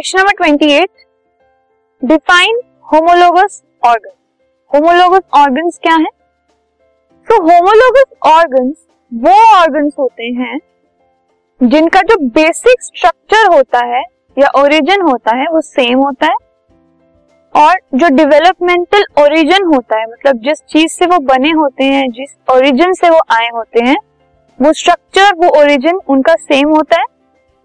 Question number twenty eight define homologous organ homologous organs क्या है? तो होमोलोगस ऑर्गन्स वो ऑर्गन्स होते हैं जिनका जो बेसिक स्ट्रक्चर होता है या ओरिजिन होता है, वो सेम होता है। और जो डेवलपमेंटल ओरिजिन होता है मतलब जिस चीज़ से वो बने होते हैं, जिस ओरिजिन से वो आए होते हैं, वो स्ट्रक्चर वो ओरिजिन उनका सेम होता है।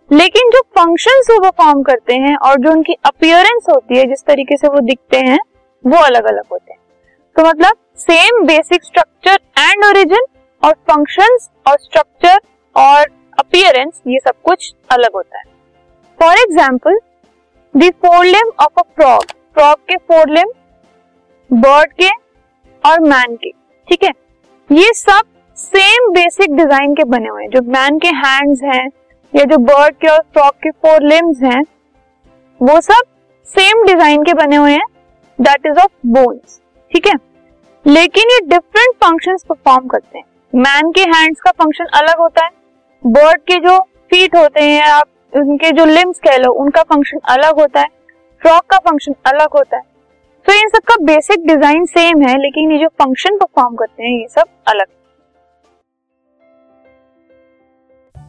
लेकिन जो फ़ंक्शन वो परफॉर्म करते हैं और जो उनकी अपियरेंस होती है, जिस तरीके से वो दिखते हैं, वो अलग अलग होते हैं। तो मतलब same basic structure and origin और फ़ंक्शंस और स्ट्रक्चर और अपियरेंस ये सब कुछ अलग होता है। For example the of a frog frog के फोर लिम बर्ड के और मैन के, ठीक है? ये सब सेम बेसिक डिज़ाइन के बने हुए हैं। जो मैन के हैंड्स हैं या जो बर्ड के और फ्रॉग के फोर लिम्स हैं, वो सब सेम डिज़ाइन के बने हुए हैं. दैट इज़ ऑफ़ बोन्स ठीक है? लेकिन ये डिफरेंट फ़ंक्शंस परफॉर्म करते हैं. मैन के हैंड्स का फ़ंक्शन अलग होता है. बर्ड के जो फीट होते हैं, आप उनके जो लिम्स कह लो, उनका फ़ंक्शन अलग होता है. फ्रॉक का फ़ंक्शन अलग होता है. तो इन सब का बेसिक डिज़ाइन सेम है, लेकिन ये जो फ़ंक्शन परफॉर्म करते हैं, ये सब अलग